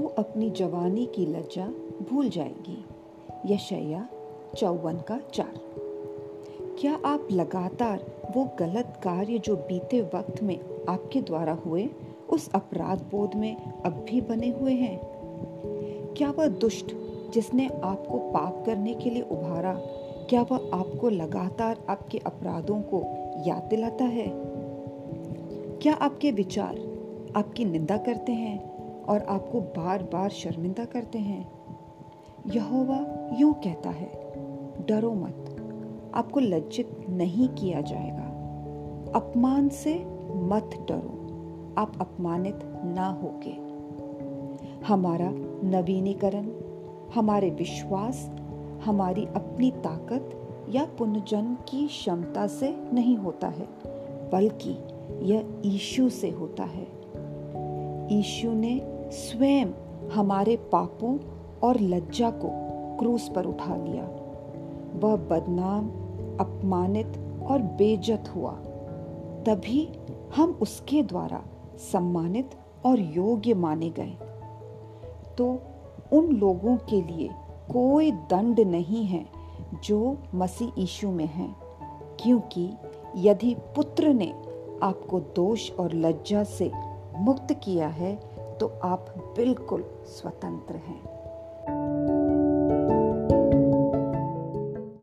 अपनी जवानी की लज्जा भूल जाएगी। यशया चौवन का चार। क्या आप लगातार वो गलत कार्य जो बीते वक्त में आपके द्वारा हुए, उस अपराध बोध में अब भी बने हुए हैं? क्या वह दुष्ट जिसने आपको पाप करने के लिए उभारा, क्या वह आपको लगातार आपके अपराधों को याद दिलाता है? क्या आपके विचार आपकी निंदा करते हैं? और आपको बार बार शर्मिंदा करते हैं। यहोवा यूँ कहता है, डरो मत, आपको लज्जित नहीं किया जाएगा। अपमान से मत डरो, आप अपमानित ना होगे। हमारा नवीनीकरण, हमारे विश्वास, हमारी अपनी ताकत या पुनर्जन्म की क्षमता से नहीं होता है, बल्कि यह ईशु से होता है। ईशु ने स्वयं हमारे पापों और लज्जा को क्रूस पर उठा लिया। वह बदनाम, अपमानित और बेजत हुआ। तभी हम उसके द्वारा सम्मानित और योग्य माने गए। तो उन लोगों के लिए कोई दंड नहीं है जो मसीह यीशु में हैं, क्योंकि यदि पुत्र ने आपको दोष और लज्जा से मुक्त किया है तो आप बिल्कुल स्वतंत्र हैं।